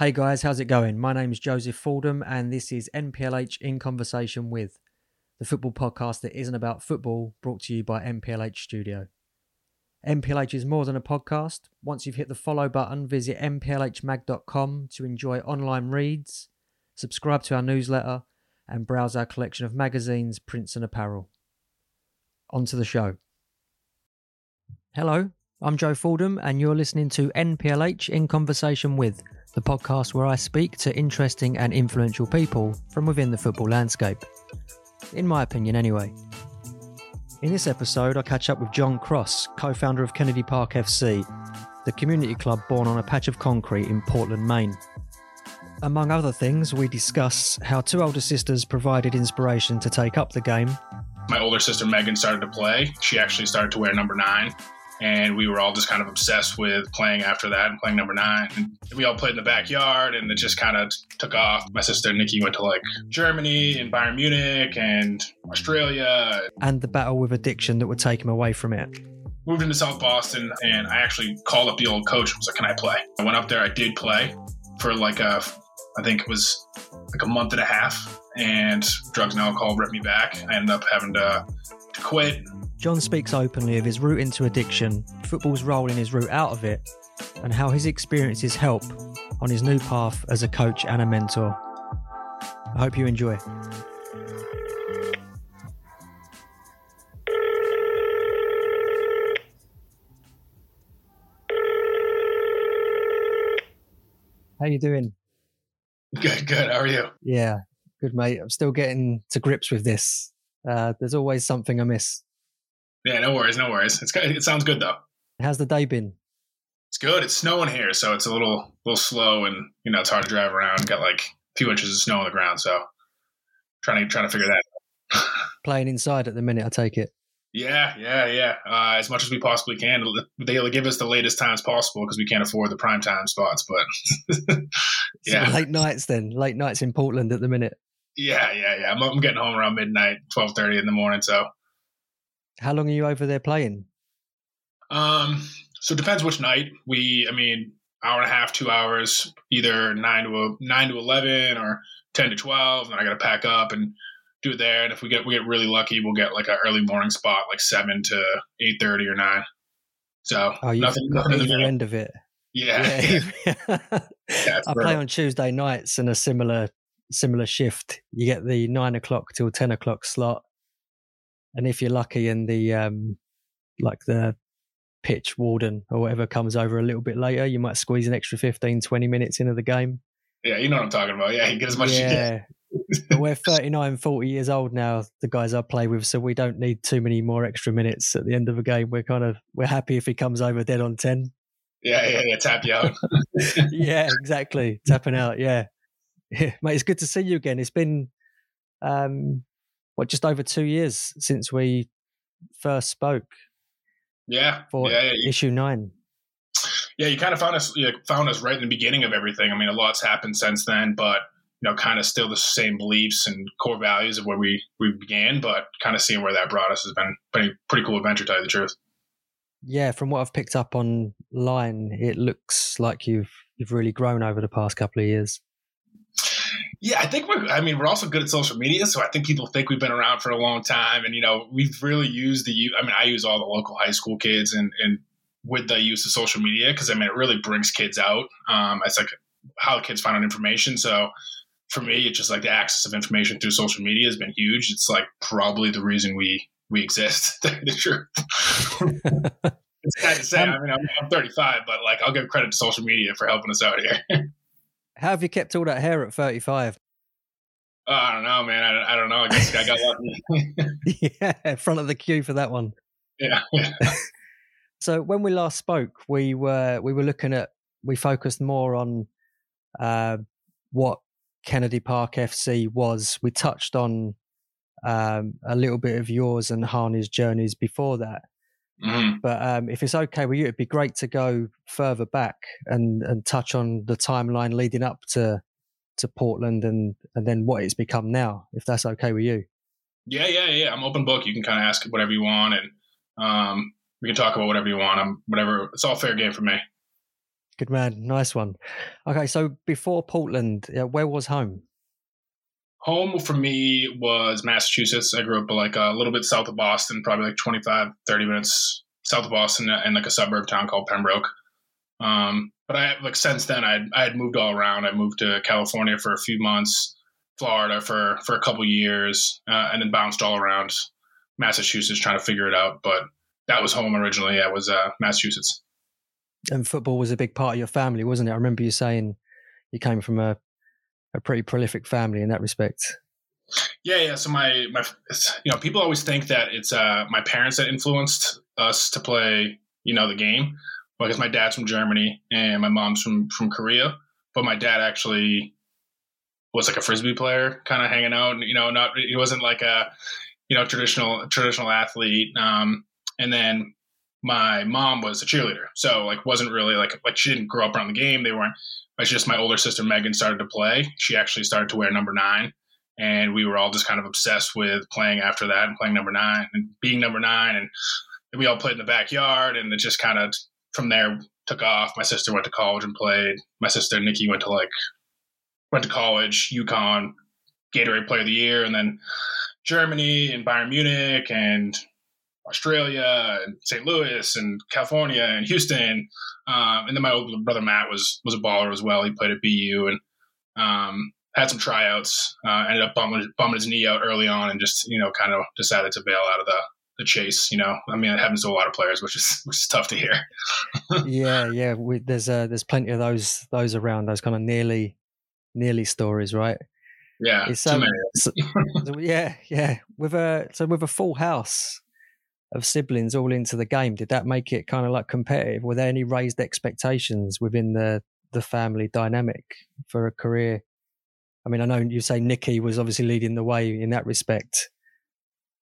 Hey guys, how's it going? My name is Joseph Fordham, and this is NPLH in Conversation with, the football podcast that isn't about football, brought to you by NPLH Studio. NPLH is more than a podcast. Once you've hit the follow button, visit nplhmag.com to enjoy online reads, subscribe to our newsletter, and browse our collection of magazines, prints, and apparel. On to the show. Hello, I'm Joe Fordham, and you're listening to NPLH in Conversation with the podcast where I speak to interesting and influential people from within the football landscape. In my opinion, anyway. In this episode, I catch up with John Cross, co founder of Kennedy Park FC, the community club born on a patch of concrete in Portland, Maine. Among other things, we discuss how two older sisters provided inspiration to take up the game. My older sister Megan started to play. She actually started to wear number nine and we were all just kind of obsessed with playing after that and playing number nine. And we all played in the backyard, and it just kind of took off. My sister Nikki went to like Germany and Bayern Munich and Australia, and the battle with addiction that would take him away from it. Moved into South Boston, and I actually called up the old coach. and was like, "Can I play?" I went up there. I did play for like a, I think it was like a month and a half, and drugs and alcohol ripped me back. I ended up having to, to quit John speaks openly of his route into addiction, football's role in his route out of it, and how his experiences help on his new path as a coach and a mentor. I hope you enjoy. How you doing? Good, good. How are you? Yeah, good, mate. I'm still getting to grips with this. Uh, there's always something amiss. Yeah, no worries, no worries. It's it sounds good though. How's the day been? It's good. It's snowing here, so it's a little little slow, and you know it's hard to drive around. Got like a few inches of snow on the ground, so trying to trying to figure that. Out. Playing inside at the minute, I take it. Yeah, yeah, yeah. Uh, as much as we possibly can. They'll give us the latest times possible because we can't afford the prime time spots. But yeah, so late nights then. Late nights in Portland at the minute. Yeah, yeah, yeah. I'm, I'm getting home around midnight, twelve thirty in the morning. So how long are you over there playing? Um, so it depends which night. We, I mean, hour and a half, two hours, either nine to nine to eleven or ten to twelve. And I got to pack up and do it there. And if we get we get really lucky, we'll get like an early morning spot, like seven to eight thirty or nine. So oh, you've nothing, got nothing either end of it. Yeah, yeah. yeah I play on Tuesday nights in a similar similar shift. You get the nine o'clock till ten o'clock slot, and if you're lucky and the um, like the pitch warden or whatever comes over a little bit later, you might squeeze an extra 15, 20 minutes into the game. Yeah, you know what I'm talking about. Yeah, you get as much yeah. as you can. but we're 39, 40 years old now, the guys I play with, so we don't need too many more extra minutes at the end of a game. We're kind of we're happy if he comes over dead on 10. Yeah, yeah, yeah, tap you out. yeah, exactly. Tapping out, yeah. yeah. Mate, it's good to see you again. It's been um what just over two years since we first spoke. Yeah, for yeah, yeah. issue nine. Yeah, you kind of found us. You found us right in the beginning of everything. I mean, a lot's happened since then, but you know, kind of still the same beliefs and core values of where we we began. But kind of seeing where that brought us has been pretty pretty cool adventure. To tell you the truth. Yeah, from what I've picked up online, it looks like you've you've really grown over the past couple of years. Yeah, I think we're. I mean, we're also good at social media, so I think people think we've been around for a long time, and you know, we've really used the. I mean, I use all the local high school kids, and and with the use of social media, because I mean, it really brings kids out. Um, it's like how kids find out information. So for me, it's just like the access of information through social media has been huge. It's like probably the reason we we exist. the truth. it's kind of say. Um, I mean, I'm, I'm 35, but like I'll give credit to social media for helping us out here. How have you kept all that hair at 35? Oh, I don't know, man. I, I don't know. I guess I got lucky. yeah, front of the queue for that one. Yeah. so when we last spoke, we were we were looking at we focused more on uh, what Kennedy Park FC was. We touched on um, a little bit of yours and Hani's journeys before that. Mm-hmm. But um, if it's okay with you, it'd be great to go further back and, and touch on the timeline leading up to to Portland and and then what it's become now, if that's okay with you. Yeah, yeah, yeah. I'm open book. You can kind of ask whatever you want, and um, we can talk about whatever you want. I'm whatever. It's all fair game for me. Good man. Nice one. Okay, so before Portland, where was home? Home for me was Massachusetts. I grew up like a little bit south of Boston, probably like 25, 30 minutes south of Boston in like a suburb town called Pembroke. Um, but I like since then I I had moved all around. I moved to California for a few months, Florida for for a couple years, uh, and then bounced all around Massachusetts trying to figure it out. But that was home originally. Yeah, was uh, Massachusetts. And football was a big part of your family, wasn't it? I remember you saying you came from a a pretty prolific family in that respect. Yeah, yeah. So my my, you know, people always think that it's uh, my parents that influenced us to play, you know, the game. Because my dad's from Germany and my mom's from from Korea, but my dad actually was like a frisbee player, kind of hanging out. And, You know, not he wasn't like a you know traditional traditional athlete. Um, and then my mom was a cheerleader, so like wasn't really like like she didn't grow up around the game. They weren't it's just my older sister Megan started to play. She actually started to wear number nine, and we were all just kind of obsessed with playing after that and playing number nine and being number nine. And we all played in the backyard, and it just kind of from there took off. My sister went to college and played. My sister Nikki went to like went to college, UConn, Gatorade Player of the Year, and then Germany and Bayern Munich and Australia and St. Louis and California and Houston. Um, and then my older brother Matt was was a baller as well. He played at BU and um, had some tryouts. Uh, ended up bumming, bumming his knee out early on and just you know kind of decided to bail out of the the chase. You know, I mean, it happens to a lot of players, which is which is tough to hear. yeah, yeah. We, there's uh, there's plenty of those those around those kind of nearly nearly stories, right? Yeah, um, so, yeah, yeah. With a so with a full house, of siblings all into the game, did that make it kind of like competitive? Were there any raised expectations within the the family dynamic for a career? I mean, I know you say Nikki was obviously leading the way in that respect.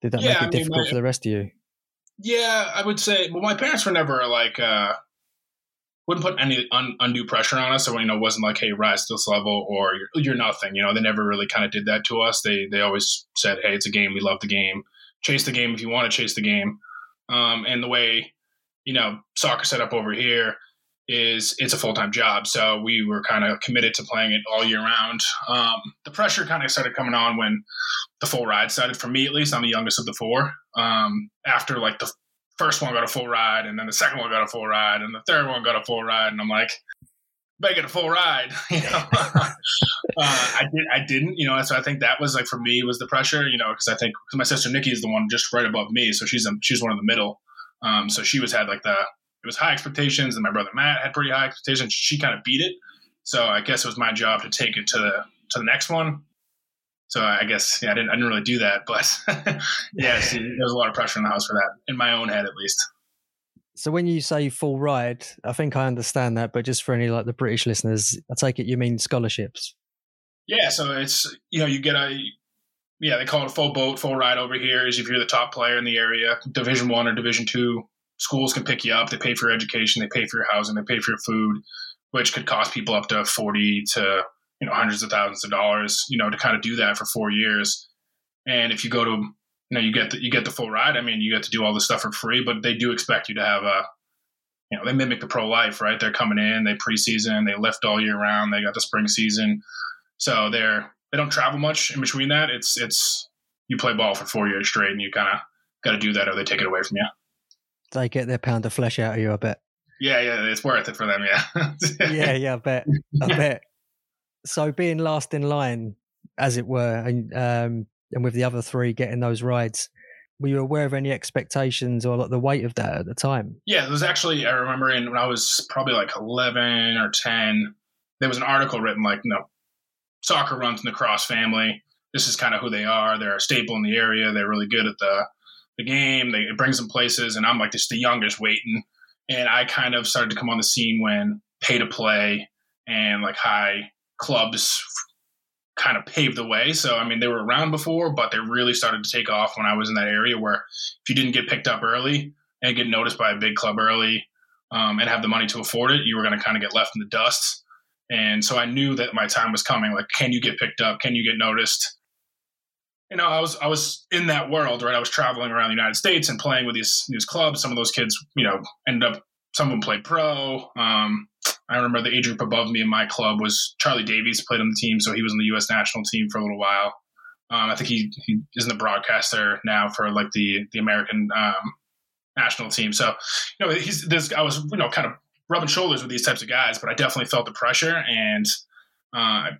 Did that yeah, make it I difficult mean, my, for the rest of you? Yeah, I would say. Well, my parents were never like uh, wouldn't put any un, undue pressure on us. So you know, it wasn't like, "Hey, rise to this level," or "You're, you're nothing." You know, they never really kind of did that to us. They they always said, "Hey, it's a game. We love the game." Chase the game if you want to chase the game. Um, and the way, you know, soccer set up over here is it's a full time job. So we were kind of committed to playing it all year round. Um, the pressure kind of started coming on when the full ride started. For me, at least, I'm the youngest of the four. Um, after like the first one got a full ride, and then the second one got a full ride, and the third one got a full ride, and I'm like, get a full ride. You know, uh, I did. I didn't. You know, so I think that was like for me was the pressure. You know, because I think cause my sister Nikki is the one just right above me, so she's a, she's one in the middle. Um, so she was had like the it was high expectations, and my brother Matt had pretty high expectations. She kind of beat it. So I guess it was my job to take it to the to the next one. So I guess yeah, I didn't I didn't really do that, but yeah, see, there was a lot of pressure in the house for that, in my own head at least. So when you say full ride, I think I understand that, but just for any like the British listeners, I take it you mean scholarships. Yeah, so it's you know you get a yeah they call it a full boat, full ride over here. Is if you're the top player in the area, Division One or Division Two, schools can pick you up. They pay for your education, they pay for your housing, they pay for your food, which could cost people up to forty to you know hundreds of thousands of dollars. You know to kind of do that for four years. And if you go to you know you get the, you get the full ride. I mean, you get to do all this stuff for free, but they do expect you to have a you know they mimic the pro life, right? They're coming in, they preseason, they lift all year round, they got the spring season, so they're they don't travel much in between that. It's it's you play ball for four years straight, and you kind of got to do that, or they take it away from you. They get their pound of flesh out of you, I bet. Yeah, yeah, it's worth it for them. Yeah, yeah, yeah, I bet, I bet. So being last in line, as it were, and um, and with the other three getting those rides, were you aware of any expectations or like the weight of that at the time? Yeah, it was actually I remember in when I was probably like eleven or ten, there was an article written like, know, soccer runs in the Cross family. This is kind of who they are. They're a staple in the area. They're really good at the the game. They, it brings them places, and I'm like just the youngest waiting. And I kind of started to come on the scene when pay to play and like high clubs kind of paved the way. So, I mean, they were around before, but they really started to take off when I was in that area where if you didn't get picked up early and get noticed by a big club early um, and have the money to afford it, you were going to kind of get left in the dust. And so I knew that my time was coming. Like, can you get picked up? Can you get noticed? You know, I was I was in that world, right? I was traveling around the United States and playing with these these clubs. Some of those kids, you know, ended up some of them played pro. Um, I remember the age group above me in my club was Charlie Davies played on the team, so he was on the U.S. national team for a little while. Um, I think he, he is in the broadcaster now for like the the American um, national team. So, you know, he's this. I was you know kind of rubbing shoulders with these types of guys, but I definitely felt the pressure, and uh,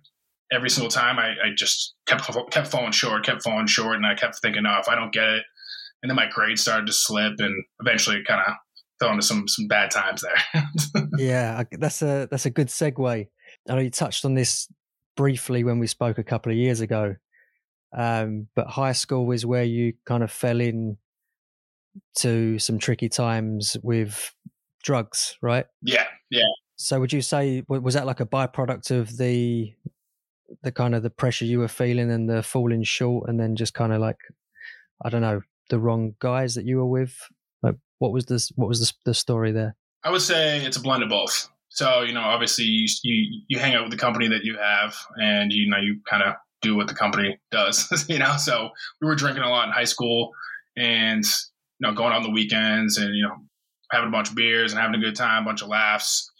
every single time I, I, just kept kept falling short, kept falling short, and I kept thinking, oh, if I don't get it, and then my grades started to slip, and eventually kind of fell into some some bad times there. yeah, that's a that's a good segue. I know you touched on this briefly when we spoke a couple of years ago um, but high school is where you kind of fell in to some tricky times with drugs, right? Yeah, yeah. So would you say was that like a byproduct of the the kind of the pressure you were feeling and the falling short, and then just kind of like I don't know the wrong guys that you were with? Like, what was this? What was the, the story there? I would say it's a blend of both. So you know, obviously you you, you hang out with the company that you have, and you know you kind of do what the company does, you know. So we were drinking a lot in high school, and you know, going on the weekends, and you know, having a bunch of beers and having a good time, a bunch of laughs.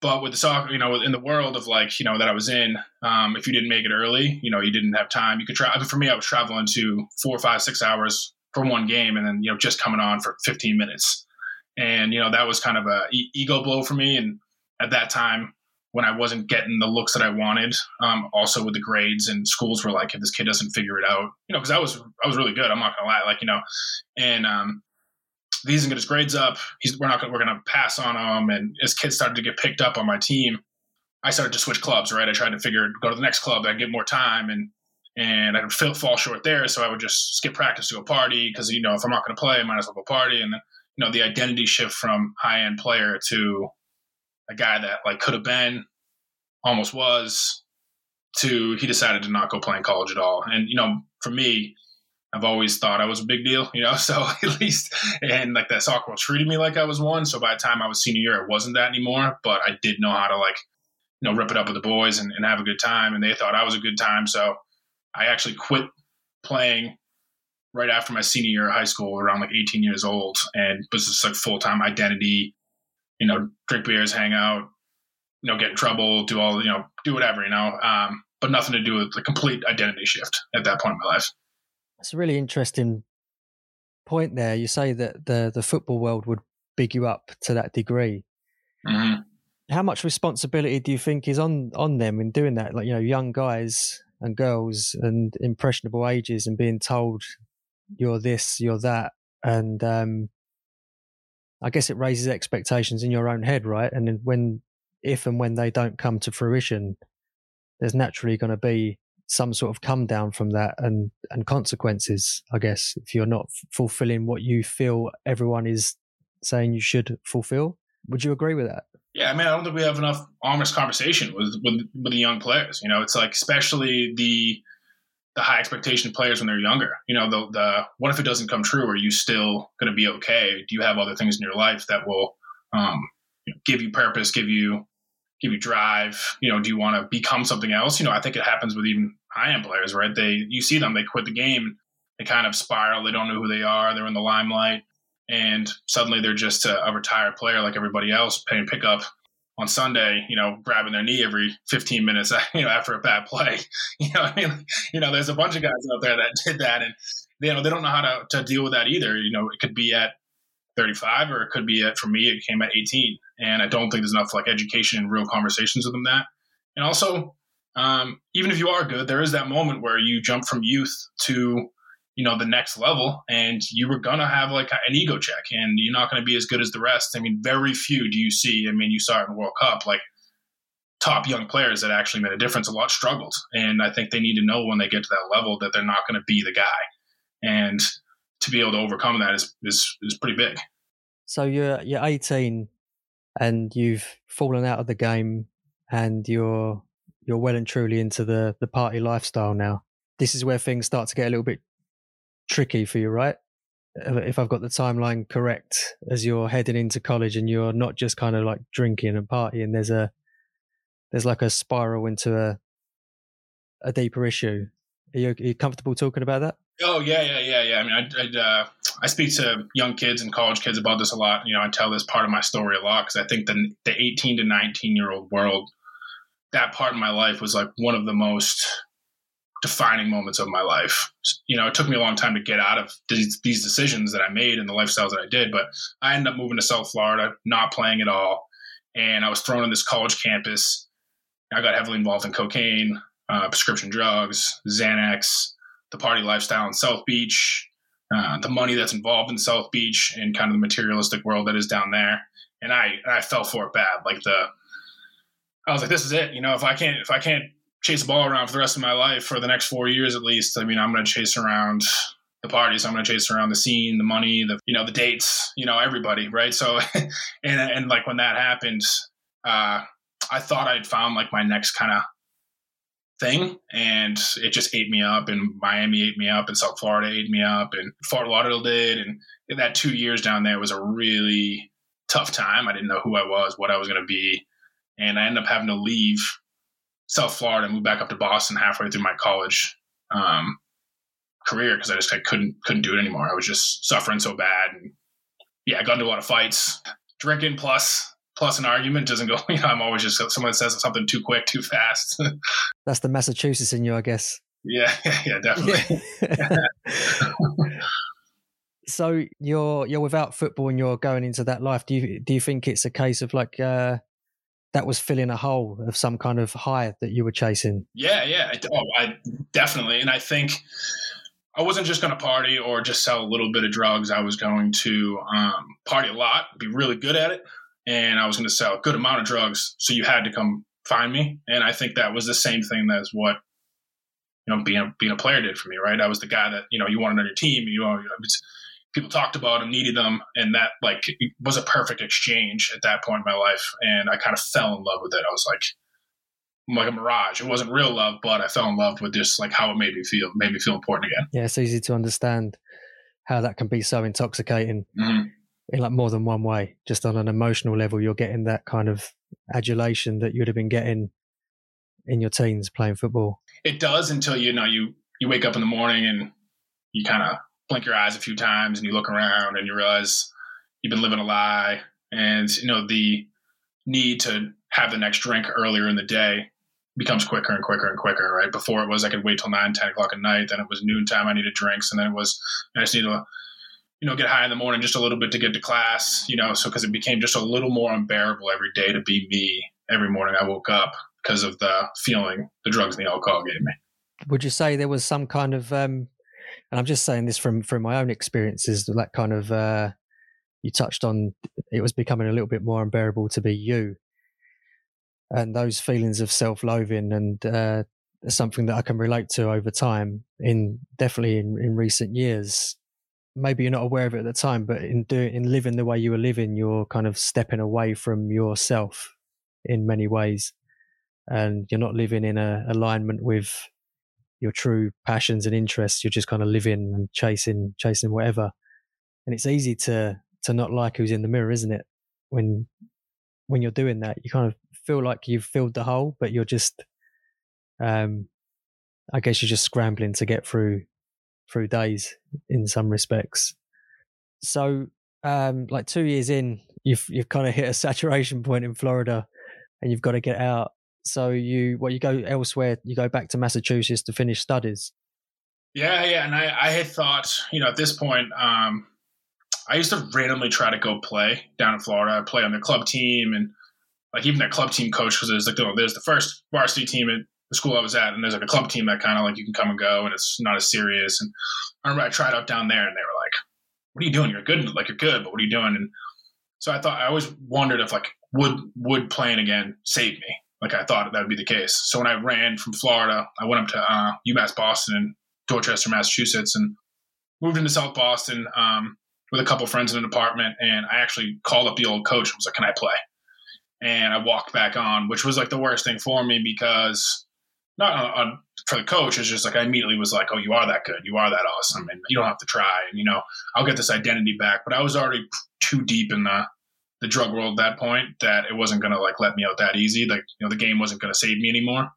But with the soccer, you know, in the world of like, you know, that I was in, um, if you didn't make it early, you know, you didn't have time. You could try. For me, I was traveling to four, five, six hours for one game, and then you know, just coming on for 15 minutes, and you know, that was kind of a e- ego blow for me. And at that time, when I wasn't getting the looks that I wanted. Um, also with the grades and schools were like, if this kid doesn't figure it out, you know, because I was I was really good. I'm not gonna lie, like you know, and um, if he doesn't get his grades up, he's we're not gonna we're gonna pass on him. And as kids started to get picked up on my team, I started to switch clubs. Right, I tried to figure go to the next club. I'd get more time and. And I would fall short there, so I would just skip practice to a party because you know if I'm not going to play, I might as well go party. And then you know the identity shift from high end player to a guy that like could have been, almost was, to he decided to not go play in college at all. And you know, for me, I've always thought I was a big deal, you know. So at least, and like that soccer world treated me like I was one. So by the time I was senior year, it wasn't that anymore. But I did know how to like, you know, rip it up with the boys and, and have a good time, and they thought I was a good time. So I actually quit playing right after my senior year of high school, around like 18 years old, and was just like full time identity you know, drink beers, hang out, you know, get in trouble, do all, you know, do whatever, you know, um, but nothing to do with the complete identity shift at that point in my life. That's a really interesting point there. You say that the the football world would big you up to that degree. Mm-hmm. How much responsibility do you think is on on them in doing that? Like you know, young guys and girls and impressionable ages, and being told you're this, you're that, and um, I guess it raises expectations in your own head, right? And then when, if and when they don't come to fruition, there's naturally going to be some sort of come down from that and and consequences. I guess if you're not fulfilling what you feel everyone is saying you should fulfill. Would you agree with that? Yeah, I mean, I don't think we have enough honest conversation with with, with the young players. You know, it's like especially the the high expectation players when they're younger. You know, the, the what if it doesn't come true? Are you still going to be okay? Do you have other things in your life that will um, give you purpose, give you give you drive? You know, do you want to become something else? You know, I think it happens with even high end players, right? They you see them, they quit the game, they kind of spiral, they don't know who they are, they're in the limelight, and suddenly they're just a, a retired player like everybody else, paying pickup on Sunday, you know, grabbing their knee every 15 minutes, you know, after a bad play. You know, I mean, you know, there's a bunch of guys out there that did that, and you know, they don't know how to, to deal with that either. You know, it could be at 35, or it could be at for me, it came at 18, and I don't think there's enough like education and real conversations with them that. And also, um, even if you are good, there is that moment where you jump from youth to you know the next level and you were gonna have like an ego check and you're not gonna be as good as the rest. I mean very few do you see i mean you saw it in the world cup like top young players that actually made a difference a lot struggled and i think they need to know when they get to that level that they're not to be the guy and to be able to overcome that is is, is pretty big. So you're you're 18 and you've fallen out of the game and you're you're well and truly into the the party lifestyle now. This is where things start to get a little bit tricky for you, right? If I've got the timeline correct, as you're heading into college and you're not just kind of like drinking and partying, there's a there's like a spiral into a a deeper issue. Are you, are you comfortable talking about that? Oh yeah, yeah, yeah, yeah. I mean, I'd uh, I speak to young kids and college kids about this a lot. You know, I tell this part of my story a lot because I think the the 18 to 19 year old world, that part of my life was like one of the most defining moments of my life. You know, it took me a long time to get out of these, these decisions that I made and the lifestyles that I did, but I ended up moving to South Florida, not playing at all, and I was thrown in this college campus. I got heavily involved in cocaine, uh, prescription drugs, Xanax, the party lifestyle in South Beach, uh, the money that's involved in South Beach, and kind of the materialistic world that is down there. And I I fell for it bad. Like the I was like, this is it. You know, if I can't if I can't chase a ball around for the rest of my life for the next four years at least, I mean, I'm going to chase around the parties. I'm going to chase around the scene, the money, the you know the dates, you know everybody, right? So, and and like when that happened, uh, I thought I'd found like my next kind of thing and it just ate me up and Miami ate me up and South Florida ate me up and Fort Lauderdale did and that two years down there was a really tough time. I didn't know who I was, what I was going to be. And I ended up having to leave South Florida moved back up to Boston halfway through my college um, career because I just I couldn't couldn't do it anymore. I was just suffering so bad. And yeah, I got into a lot of fights. Drinking plus plus an argument doesn't go. You know, I'm always just someone says something too quick, too fast. That's the Massachusetts in you, I guess. Yeah, yeah, definitely. Yeah. so you're you're without football and you're going into that life. Do you do you think it's a case of like uh, that was filling a hole of some kind of high that you were chasing? Yeah, yeah, oh, I definitely, and I think. I wasn't just going to party or just sell a little bit of drugs. I was going to um, party a lot, be really good at it, and I was going to sell a good amount of drugs. So you had to come find me. And I think that was the same thing as what, you know, being being a player did for me, right? I was the guy that, you know, you wanted on your team, you know, people talked about them, needed them. And that like was a perfect exchange at that point in my life. And I kind of fell in love with it. I was like, like a mirage. It wasn't real love, but I fell in love with just like how it made me feel, made me feel important again. Yeah, it's easy to understand how that can be so intoxicating. Mm-hmm in like more than one way. Just on an emotional level, you're getting that kind of adulation that you'd have been getting in your teens playing football. It does until you know you you wake up in the morning and you kind of blink your eyes a few times and you look around and you realize you've been living a lie and you know the need to have the next drink earlier in the day becomes quicker and quicker and quicker right before it was i could wait till 9 10 o'clock at night then it was noontime i needed drinks and then it was i just need to you know, get high in the morning just a little bit to get to class, you know, so because it became just a little more unbearable every day to be me every morning I woke up because of the feeling the drugs and the alcohol gave me. Would you say there was some kind of, um, and I'm just saying this from from my own experiences, that kind of uh, you touched on, it was becoming a little bit more unbearable to be you, and those feelings of self-loathing and uh, something that I can relate to over time. In definitely in, in recent years, maybe you're not aware of it at the time, but in doing in living the way you were living, you're kind of stepping away from yourself in many ways, and you're not living in a alignment with your true passions and interests. You're just kind of living and chasing chasing whatever, and it's easy to to not like who's in the mirror, isn't it? When when you're doing that, you kind of feel like you've filled the hole, but you're just, um, I guess you're just scrambling to get through through days in some respects. So, um, like two years in, you've you've kind of hit a saturation point in Florida, and you've got to get out. So you, well, you go elsewhere. You go back to Massachusetts to finish studies. Yeah, yeah, and I, I had thought, you know, at this point, um, I used to randomly try to go play down in Florida. I play on the club team, and like even that club team coach because there's like there's the first varsity team at the school I was at, and there's like a club team that kind of like you can come and go, and it's not as serious. And I remember I tried out down there, and they were like, "What are you doing? You're good, like you're good, but what are you doing?" And so I thought I always wondered if like would would playing again save me. Like I thought that would be the case. So when I ran from Florida, I went up to uh, UMass Boston in Dorchester, Massachusetts, and moved into South Boston um, with a couple friends in an apartment. And I actually called up the old coach and was like, "Can I play?" And I walked back on, which was like the worst thing for me because not on, on, for the coach. It's just like I immediately was like, "Oh, you are that good. You are that awesome, and you don't have to try." And you know, I'll get this identity back. But I was already too deep in the the drug world at that point that it wasn't going to like let me out that easy. Like you know, the game wasn't going to save me anymore.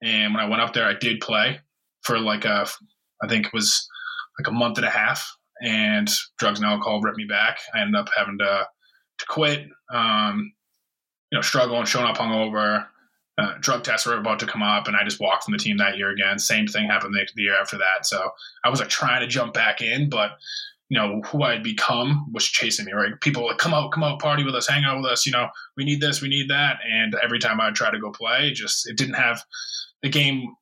And when I went up there, I did play for like a, I think it was like a month and a half, and drugs and alcohol ripped me back. I ended up having to to quit. Um, you know, struggling, showing up hungover. Uh, drug tests were about to come up, and I just walked from the team that year again. Same thing happened the, the year after that. So I was like trying to jump back in, but you know who I'd become was chasing me. Right, people like come out, come out, party with us, hang out with us. You know, we need this, we need that, and every time I try to go play, just it didn't have the game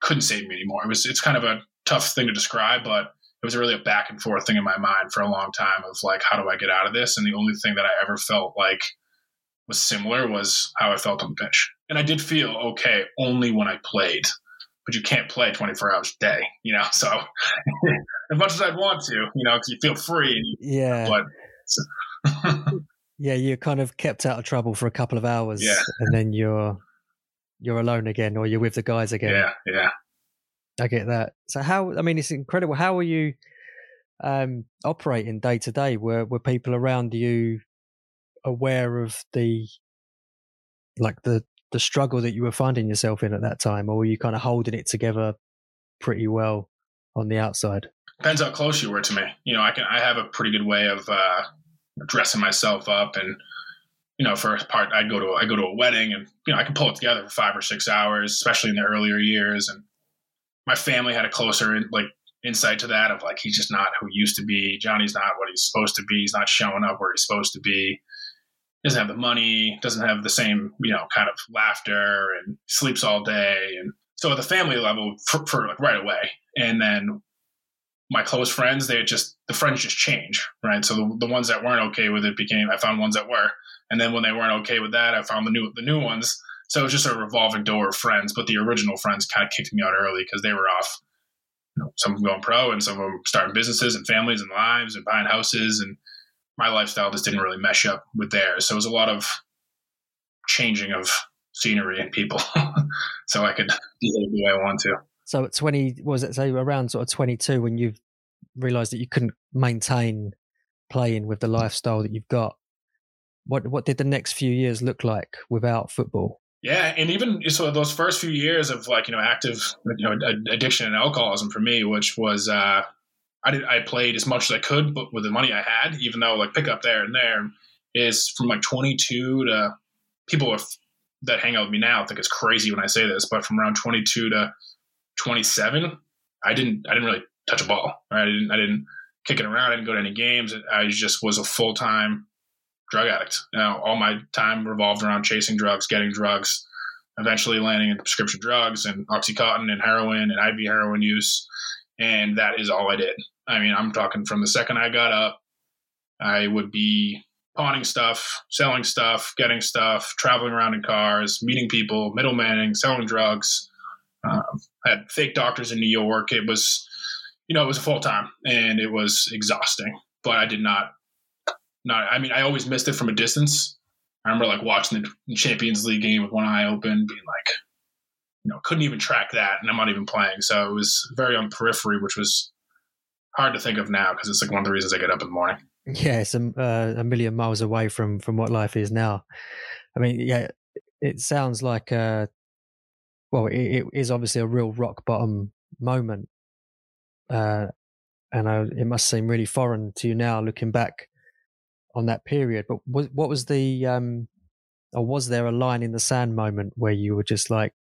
couldn't save me anymore. It was it's kind of a tough thing to describe, but it was really a back and forth thing in my mind for a long time of like how do I get out of this? And the only thing that I ever felt like was similar was how I felt on the pitch. And I did feel okay only when I played. But you can't play 24 hours a day, you know. So as much as I'd want to, you know, because you feel free. Yeah. But so. yeah, you're kind of kept out of trouble for a couple of hours, yeah. and then you're you're alone again or you're with the guys again. Yeah, yeah. I get that. So how I mean it's incredible. How are you um operating day to day? Were were people around you aware of the like the the struggle that you were finding yourself in at that time, or were you kind of holding it together pretty well on the outside? Depends how close you were to me. You know, I can I have a pretty good way of uh dressing myself up and you know, for a part, I'd go to I go to a wedding, and you know, I can pull it together for five or six hours, especially in the earlier years. And my family had a closer like insight to that of like he's just not who he used to be. Johnny's not what he's supposed to be. He's not showing up where he's supposed to be. Doesn't have the money. Doesn't have the same you know kind of laughter, and sleeps all day. And so at the family level, for, for like right away, and then my close friends, they just the friends just change, right? So the, the ones that weren't okay with it became I found ones that were and then when they weren't okay with that, I found the new the new ones. So it was just a revolving door of friends. But the original friends kind of kicked me out early because they were off. You know, some of them going pro, and some of them starting businesses and families and lives and buying houses. And my lifestyle just didn't really mesh up with theirs. So it was a lot of changing of scenery and people, so I could behave the way I want to. So at twenty, was it say around sort of twenty two when you realised that you couldn't maintain playing with the lifestyle that you've got? what what did the next few years look like without football? Yeah, and even so, those first few years of like you know active you know addiction and alcoholism for me, which was uh, I did I played as much as I could, but with the money I had, even though like pick up there and there is from like 22 to people are, that hang out with me now think it's crazy when I say this, but from around 22 to 27, I didn't I didn't really touch a ball. Right? I didn't I didn't kick it around. I didn't go to any games. I just was a full time drug addict. Know, all my time revolved around chasing drugs, getting drugs, eventually landing in prescription drugs and Oxycontin and heroin and IV heroin use. And that is all I did. I mean, I'm talking from the second I got up, I would be pawning stuff, selling stuff, getting stuff, traveling around in cars, meeting people, middlemaning, selling drugs. Um, I had fake doctors in New York. It was, you know, it was full time and it was exhausting. But I did not not. I mean, I always missed it from a distance. I remember like watching the Champions League game with one eye open, being like, you know, couldn't even track that, and I'm not even playing. So it was very on periphery, which was hard to think of now because it's like one of the reasons I get up in the morning. Yeah, it's a, uh, a million miles away from from what life is now. I mean, yeah, it sounds like uh well, it, it is obviously a real rock bottom moment, uh, and I, it must seem really foreign to you now, looking back on that period. But was, what was the, um, or was there a line in the sand moment where you were just like,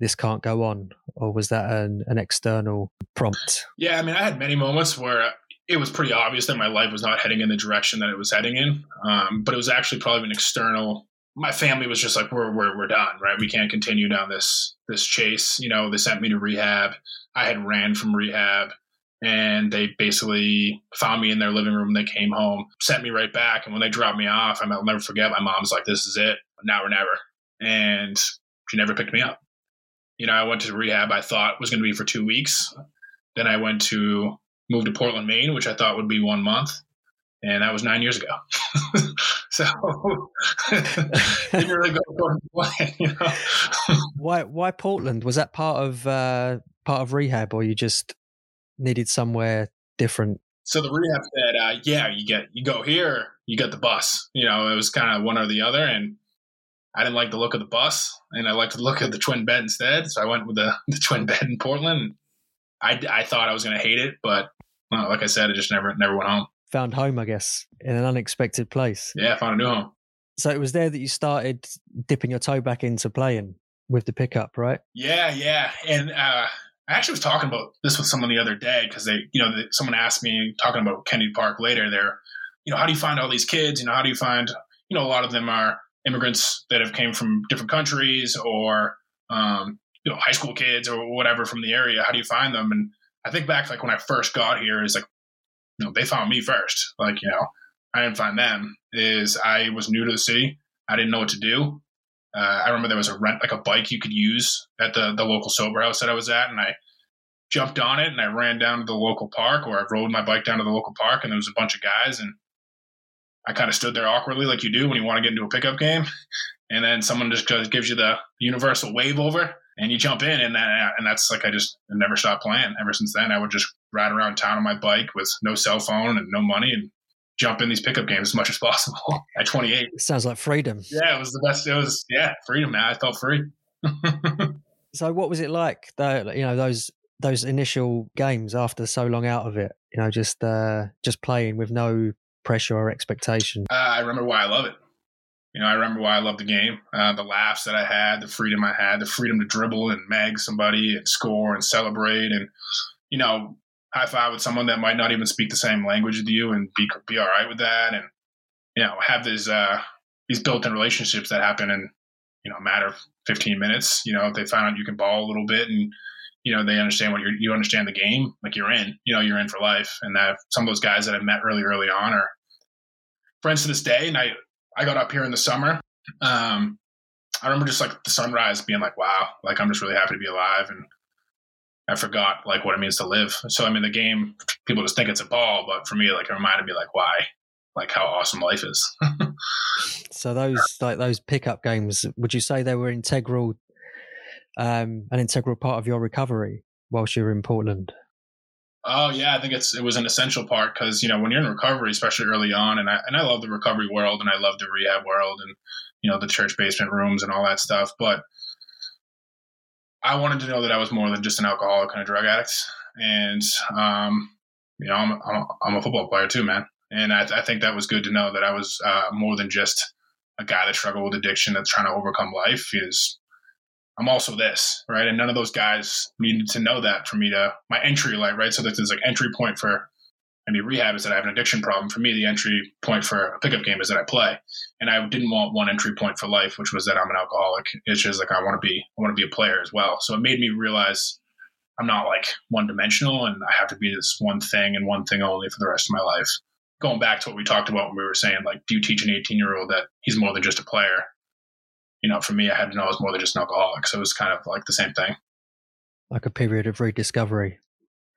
this can't go on? Or was that an, an external prompt? Yeah, I mean, I had many moments where it was pretty obvious that my life was not heading in the direction that it was heading in. Um, but it was actually probably an external. My family was just like, we're, we're, we're done, right? We can't continue down this, this chase. You know, they sent me to rehab. I had ran from rehab and they basically found me in their living room. They came home, sent me right back, and when they dropped me off, I'll never forget. My mom's like, "This is it, now or never," and she never picked me up. You know, I went to rehab. I thought was going to be for two weeks. Then I went to move to Portland, Maine, which I thought would be one month, and that was nine years ago. so didn't really go according to plan. You know? why? Why Portland? Was that part of uh, part of rehab, or you just needed somewhere different. So the rehab said, uh, "Yeah, you get you go here, you get the bus." You know, it was kind of one or the other, and I didn't like the look of the bus, and I liked the look of the twin bed instead. So I went with the, the twin bed in Portland. I, I thought I was going to hate it, but well, like I said, I just never never went home. Found home, I guess, in an unexpected place. Yeah, found a new home. So it was there that you started dipping your toe back into playing with the pickup, right? Yeah, yeah. And uh, I actually was talking about this with someone the other day because they, you know, someone asked me talking about Kennedy Park later. There, you know, how do you find all these kids? You know, how do you find, you know, a lot of them are immigrants that have came from different countries or, um, you know, high school kids or whatever from the area. How do you find them? And I think back like when I first got here, is like, you know, they found me first. Like, you know, I didn't find them. Is I was new to the city. I didn't know what to do. Uh, I remember there was a rent like a bike you could use at the the local sober house that I was at, and I jumped on it and I ran down to the local park, or I rode my bike down to the local park, and there was a bunch of guys, and I kind of stood there awkwardly, like you do when you want to get into a pickup game, and then someone just gives you the universal wave over, and you jump in, and that, and that's like I just never stopped playing ever since then. I would just ride around town on my bike with no cell phone and no money, and jump in these pickup games as much as possible at 28. It sounds like freedom. Yeah, it was the best. It was yeah, freedom, man. I felt free. so, what was it like? The you know those those initial games after so long out of it. You know, just uh, just playing with no pressure or expectation. Uh, I remember why I love it. You know, I remember why I love the game. Uh, the laughs that I had, the freedom I had, the freedom to dribble and mag somebody and score and celebrate, and you know, high five with someone that might not even speak the same language as you and be be all right with that, and you know, have these uh, these built-in relationships that happen in you know a matter of 15 minutes. You know, if they find out you can ball a little bit and you know they understand what you you understand the game, like you're in. You know, you're in for life. And that some of those guys that I've met really early on are friends to this day. And I I got up here in the summer. Um, I remember just like the sunrise being like, wow, like I'm just really happy to be alive. And I forgot like what it means to live. So I mean, the game people just think it's a ball, but for me, like it reminded me like why, like how awesome life is. so those like those pickup games, would you say they were integral, um, an integral part of your recovery whilst you were in Portland? Oh yeah, I think it's it was an essential part because you know when you're in recovery, especially early on, and I and I love the recovery world and I love the rehab world and you know the church basement rooms and all that stuff, but I wanted to know that I was more than just an alcoholic and a drug addict. And, um, you know, I'm, I'm, a football player too, man. And I, I, think that was good to know that I was uh, more than just a guy that struggled with addiction that's trying to overcome life. Is I'm also this, right? And none of those guys needed to know that for me to my entry light, right? So that there's like entry point for maybe rehab is that I have an addiction problem. For me, the entry point for a pickup game is that I play, and I didn't want one entry point for life, which was that I'm an alcoholic. It's just like I want to be, I want to be a player as well. So it made me realize I'm not like one dimensional, and I have to be this one thing and one thing only for the rest of my life. Going back to what we talked about when we were saying, like, do you teach an 18 year old that he's more than just a player? You know, for me, I had to know I was more than just an alcoholic. So it was kind of like the same thing. Like a period of rediscovery.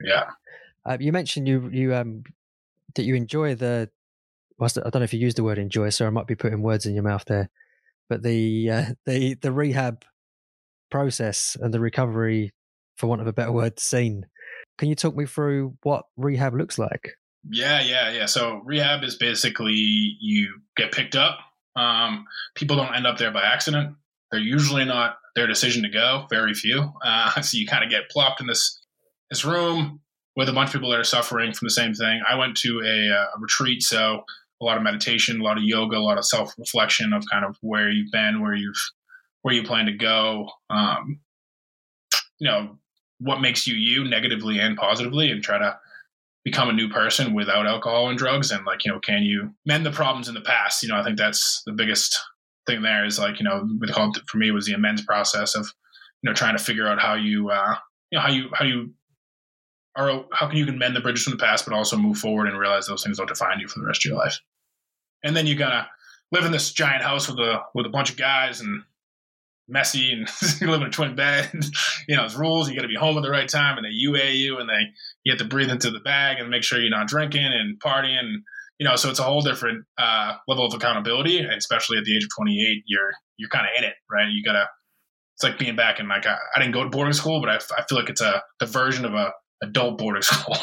Yeah. Uh, you mentioned you you um that you enjoy the. I don't know if you use the word enjoy, so I might be putting words in your mouth there. But the uh, the the rehab process and the recovery, for want of a better word, scene. Can you talk me through what rehab looks like? Yeah, yeah, yeah. So rehab is basically you get picked up. Um, people don't end up there by accident. They're usually not their decision to go. Very few. Uh, so you kind of get plopped in this this room with a bunch of people that are suffering from the same thing. I went to a, uh, a retreat, so a lot of meditation, a lot of yoga, a lot of self reflection of kind of where you've been, where you've where you plan to go. Um, you know what makes you you negatively and positively, and try to become a new person without alcohol and drugs. And like you know, can you mend the problems in the past? You know, I think that's the biggest thing. There is like you know, for me was the amends process of you know trying to figure out how you uh, you know how you how you are how can you can mend the bridges from the past, but also move forward and realize those things don't define you for the rest of your life. And then you gotta live in this giant house with a with a bunch of guys and messy and you live in a twin bed. you know, it's rules. You got to be home at the right time, and they UA you, and they you have to breathe into the bag and make sure you're not drinking and partying. And, you know, so it's a whole different uh, level of accountability, especially at the age of 28. You're you're kind of in it, right? You gotta. It's like being back in like I, I didn't go to boarding school, but I, I feel like it's a the version of a adult boarding school.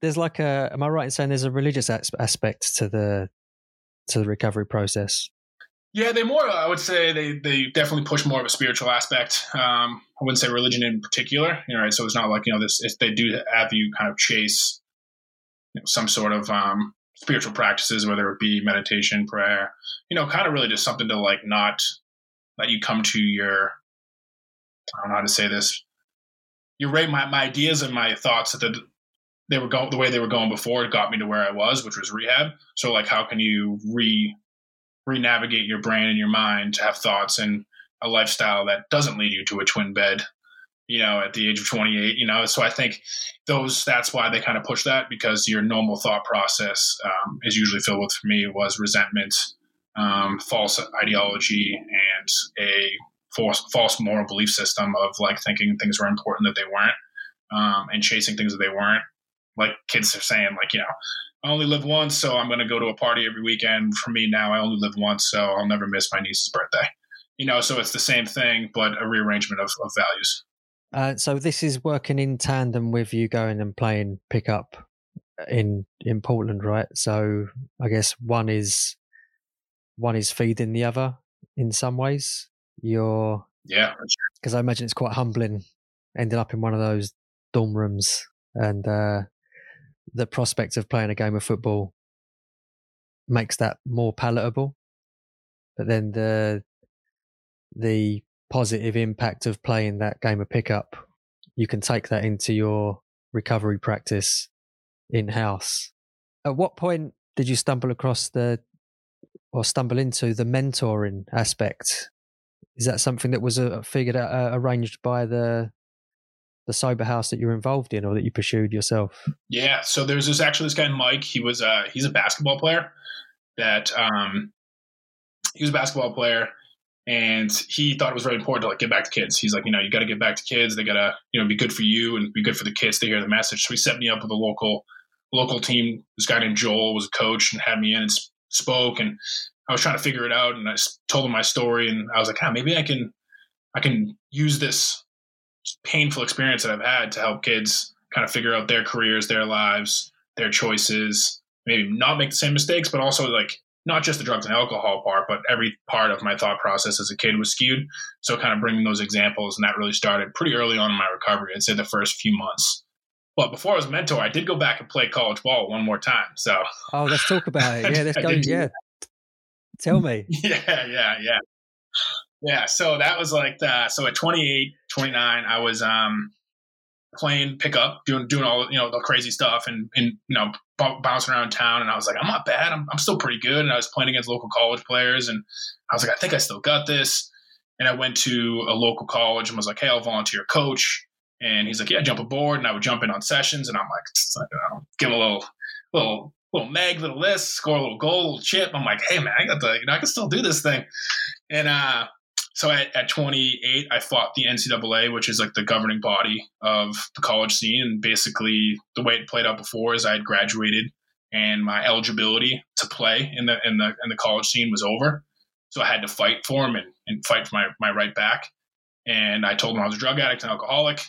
there's like a am i right in saying there's a religious aspect to the to the recovery process Yeah, they more. I would say they they definitely push more of a spiritual aspect. Um, I wouldn't say religion in particular. You know, right? So it's not like you know this. They do have you kind of chase you know, some sort of um, spiritual practices, whether it be meditation, prayer, you know, kind of really just something to like not let you come to your. I don't know how to say this. You're right. My, my ideas and my thoughts that the, they were going the way they were going before it got me to where I was, which was rehab. So like, how can you re re-navigate your brain and your mind to have thoughts and a lifestyle that doesn't lead you to a twin bed you know at the age of 28 you know so i think those that's why they kind of push that because your normal thought process um, is usually filled with for me was resentment um, false ideology and a false, false moral belief system of like thinking things were important that they weren't um, and chasing things that they weren't like kids are saying like you know I only live once, so I'm going to go to a party every weekend. For me now, I only live once, so I'll never miss my niece's birthday. You know, so it's the same thing, but a rearrangement of, of values. Uh, so this is working in tandem with you going and playing pickup in in Portland, right? So I guess one is one is feeding the other in some ways. You're yeah, because I imagine it's quite humbling ending up in one of those dorm rooms and uh, the prospect of playing a game of football makes that more palatable. But then the the positive impact of playing that game of pickup, you can take that into your recovery practice in house. At what point did you stumble across the or stumble into the mentoring aspect? Is that something that was uh, figured out, uh, arranged by the the sober house that you're involved in or that you pursued yourself? Yeah, so there's this actually this guy Mike. He was uh he's a basketball player that um he was a basketball player and he thought it was really important to like get back to kids. He's like, you know, you got to get back to kids. They got to, you know, be good for you and be good for the kids to hear the message. So he set me up with a local local team. This guy named Joel was a coach and had me in and spoke. And I was trying to figure it out. And I told him my story. And I was like, ah, maybe I can I can use this painful experience that I've had to help kids kind of figure out their careers, their lives, their choices, maybe not make the same mistakes, but also like not just the drugs and alcohol part, but every part of my thought process as a kid was skewed. So kind of bringing those examples, and that really started pretty early on in my recovery. I'd say the first few months. But before I was mentor, I did go back and play college ball one more time. So oh, let's talk about it. Yeah, let's go. Yeah, tell me. Yeah, yeah, yeah. Yeah, so that was like the, so at 28, 29, I was um playing pickup, doing doing all you know the crazy stuff, and and you know b- bouncing around town. And I was like, I'm not bad. I'm I'm still pretty good. And I was playing against local college players, and I was like, I think I still got this. And I went to a local college and was like, Hey, I'll volunteer coach. And he's like, Yeah, jump aboard. And I would jump in on sessions, and I'm like, give a little little little meg, little this, score a little goal, little chip. I'm like, hey man, I got the, you know, I can still do this thing. And uh, so at, at 28, I fought the NCAA, which is like the governing body of the college scene. And basically, the way it played out before is I had graduated and my eligibility to play in the in the in the college scene was over. So I had to fight for him and, and fight for my, my right back. And I told them I was a drug addict and alcoholic.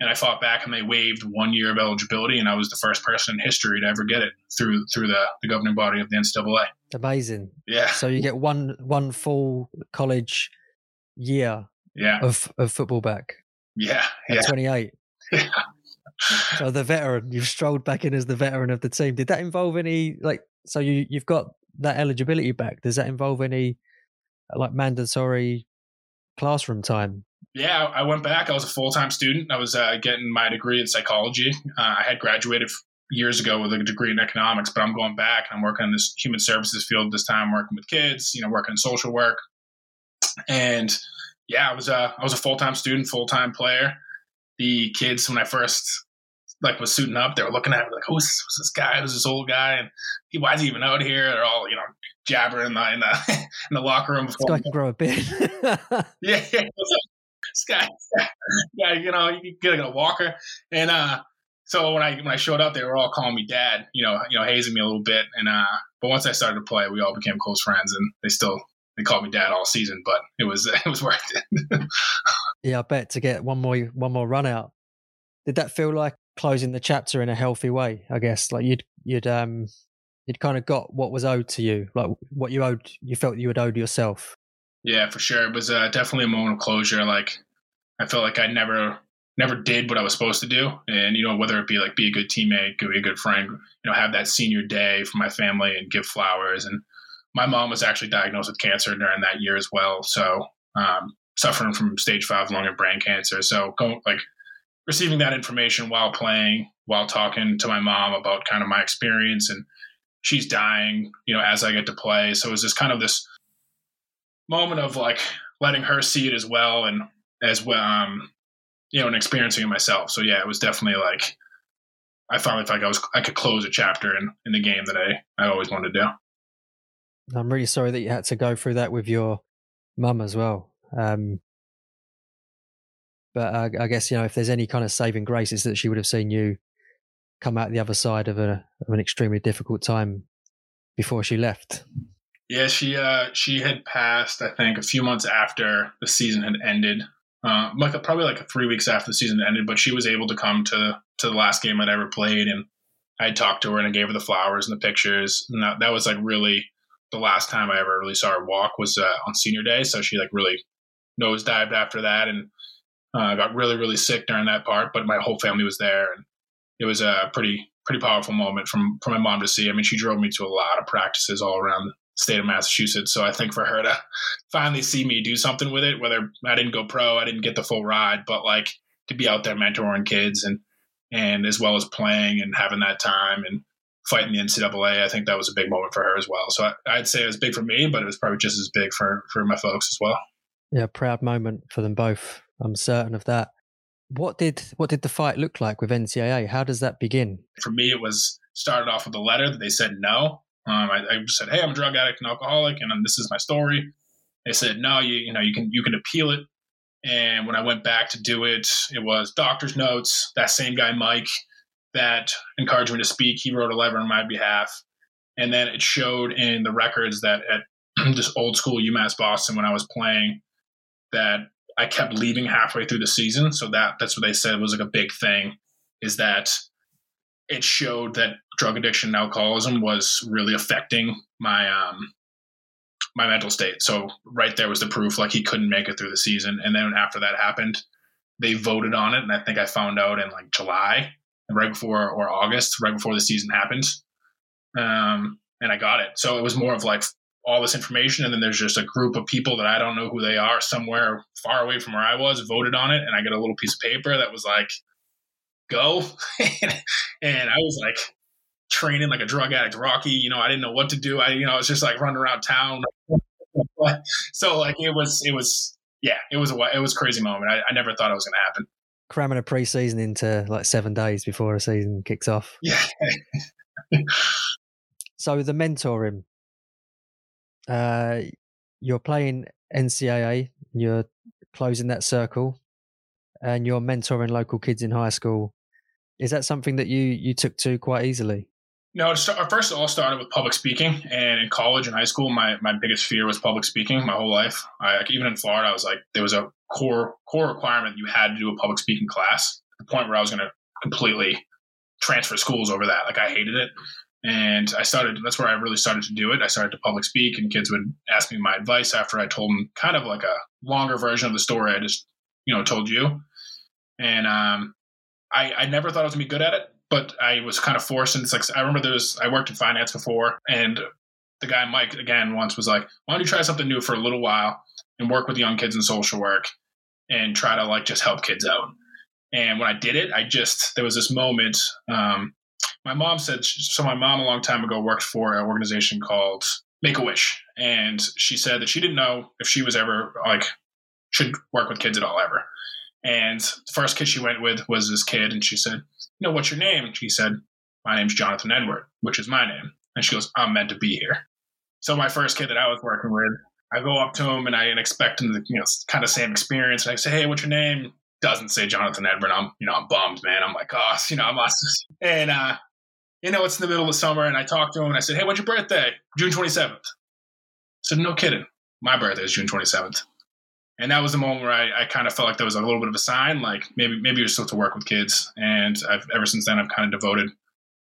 And I fought back and they waived one year of eligibility. And I was the first person in history to ever get it through through the, the governing body of the NCAA. Amazing. Yeah. So you get one one full college year yeah. of, of football back Yeah. at 28. Yeah. So the veteran, you've strolled back in as the veteran of the team. Did that involve any like? So you you've got that eligibility back. Does that involve any like mandatory classroom time? Yeah, I went back. I was a full time student. I was uh, getting my degree in psychology. Uh, I had graduated years ago with a degree in economics, but I'm going back and I'm working in this human services field this time, working with kids. You know, working in social work. And yeah, I was a I was a full time student, full time player. The kids when I first like was suiting up, they were looking at me like, "Who's, who's this guy? Who's this old guy? And he, why is he even out here?" They're all you know jabbering in the in the, in the locker room This guy can grow a beard. yeah, yeah. This guy, yeah, you know, you get a walker, and uh, so when I when I showed up, they were all calling me dad, you know, you know, hazing me a little bit, and uh, but once I started to play, we all became close friends, and they still they called me dad all season, but it was it was worth it. yeah, I bet to get one more one more run out. Did that feel like closing the chapter in a healthy way? I guess like you'd you'd um you'd kind of got what was owed to you, like what you owed, you felt you had owed yourself. Yeah, for sure. It was uh, definitely a moment of closure. Like I felt like I never never did what I was supposed to do. And, you know, whether it be like be a good teammate, be a good friend, you know, have that senior day for my family and give flowers. And my mom was actually diagnosed with cancer during that year as well. So, um, suffering from stage five lung and brain cancer. So, going like receiving that information while playing, while talking to my mom about kind of my experience and she's dying, you know, as I get to play. So it was just kind of this moment of like letting her see it as well. And as well, um, you know, and experiencing it myself. So yeah, it was definitely like I finally felt like I was I could close a chapter in in the game that I I always wanted to do. I'm really sorry that you had to go through that with your mum as well. Um, but I, I guess you know if there's any kind of saving graces that she would have seen you come out the other side of a of an extremely difficult time before she left. Yeah, she uh, she had passed. I think a few months after the season had ended uh, like probably like three weeks after the season ended. But she was able to come to to the last game I'd ever played, and I talked to her and I gave her the flowers and the pictures, and that, that was like really the last time I ever really saw her walk was uh, on senior day. So she like really nosedived after that, and uh, got really really sick during that part. But my whole family was there, and it was a pretty pretty powerful moment from from my mom to see. I mean, she drove me to a lot of practices all around the state of Massachusetts. So I think for her to finally see me do something with it, whether I didn't go pro, I didn't get the full ride, but like to be out there mentoring kids and and as well as playing and having that time and fighting the NCAA, I think that was a big moment for her as well. So I, would say it was big for me, but it was probably just as big for for my folks as well. Yeah, proud moment for them both. I'm certain of that. What did what did the fight look like with NCAA? How does that begin? For me, it was started off with a letter that they said no, um, I, I, said, "Hey, I'm a drug addict and alcoholic, and this is my story." They said, "No, you you know you can you can appeal it." And when I went back to do it, it was doctor's notes. That same guy, Mike, that encouraged me to speak. He wrote a letter on my behalf, and then it showed in the records that at this old school UMass Boston when I was playing that I kept leaving halfway through the season. So that that's what they said was like a big thing is that it showed that drug addiction and alcoholism was really affecting my um my mental state. So right there was the proof like he couldn't make it through the season. And then after that happened, they voted on it and I think I found out in like July, right before or August, right before the season happened. Um and I got it. So it was more of like all this information and then there's just a group of people that I don't know who they are somewhere far away from where I was voted on it and I get a little piece of paper that was like go. and I was like training like a drug addict Rocky. You know, I didn't know what to do. I, you know, I was just like running around town. so like it was, it was, yeah, it was a, it was crazy moment. I, I never thought it was going to happen. Cramming a preseason into like seven days before a season kicks off. Yeah. so the mentoring, uh, you're playing NCAA, you're closing that circle, and you're mentoring local kids in high school is that something that you you took to quite easily? No, first it all started with public speaking, and in college and high school, my, my biggest fear was public speaking. My whole life, I, even in Florida, I was like, there was a core core requirement you had to do a public speaking class. the point where I was going to completely transfer schools over that. Like I hated it, and I started. That's where I really started to do it. I started to public speak, and kids would ask me my advice after I told them kind of like a longer version of the story I just you know told you. And um, I, I never thought I was gonna be good at it, but I was kind of forced. And it's like I remember there was I worked in finance before, and the guy Mike again once was like, "Why don't you try something new for a little while and work with young kids in social work and try to like just help kids out?" And when I did it, I just there was this moment. Um, my mom said so. My mom a long time ago worked for an organization called Make a Wish, and she said that she didn't know if she was ever like should work with kids at all ever. And the first kid she went with was this kid, and she said, "You know, what's your name?" And she said, "My name's Jonathan Edward, which is my name." And she goes, "I'm meant to be here." So my first kid that I was working with, I go up to him and I expect him to, you know, kind of same experience. And I say, "Hey, what's your name?" Doesn't say Jonathan Edward. I'm, you know, I'm bummed, man. I'm like, oh, you know, I'm lost. And uh, you know, it's in the middle of summer, and I talked to him and I said, "Hey, when's your birthday?" June 27th. I said, "No kidding. My birthday is June 27th." And that was the moment where I, I kind of felt like there was a little bit of a sign, like maybe maybe you're still to work with kids. And I've ever since then I've kind of devoted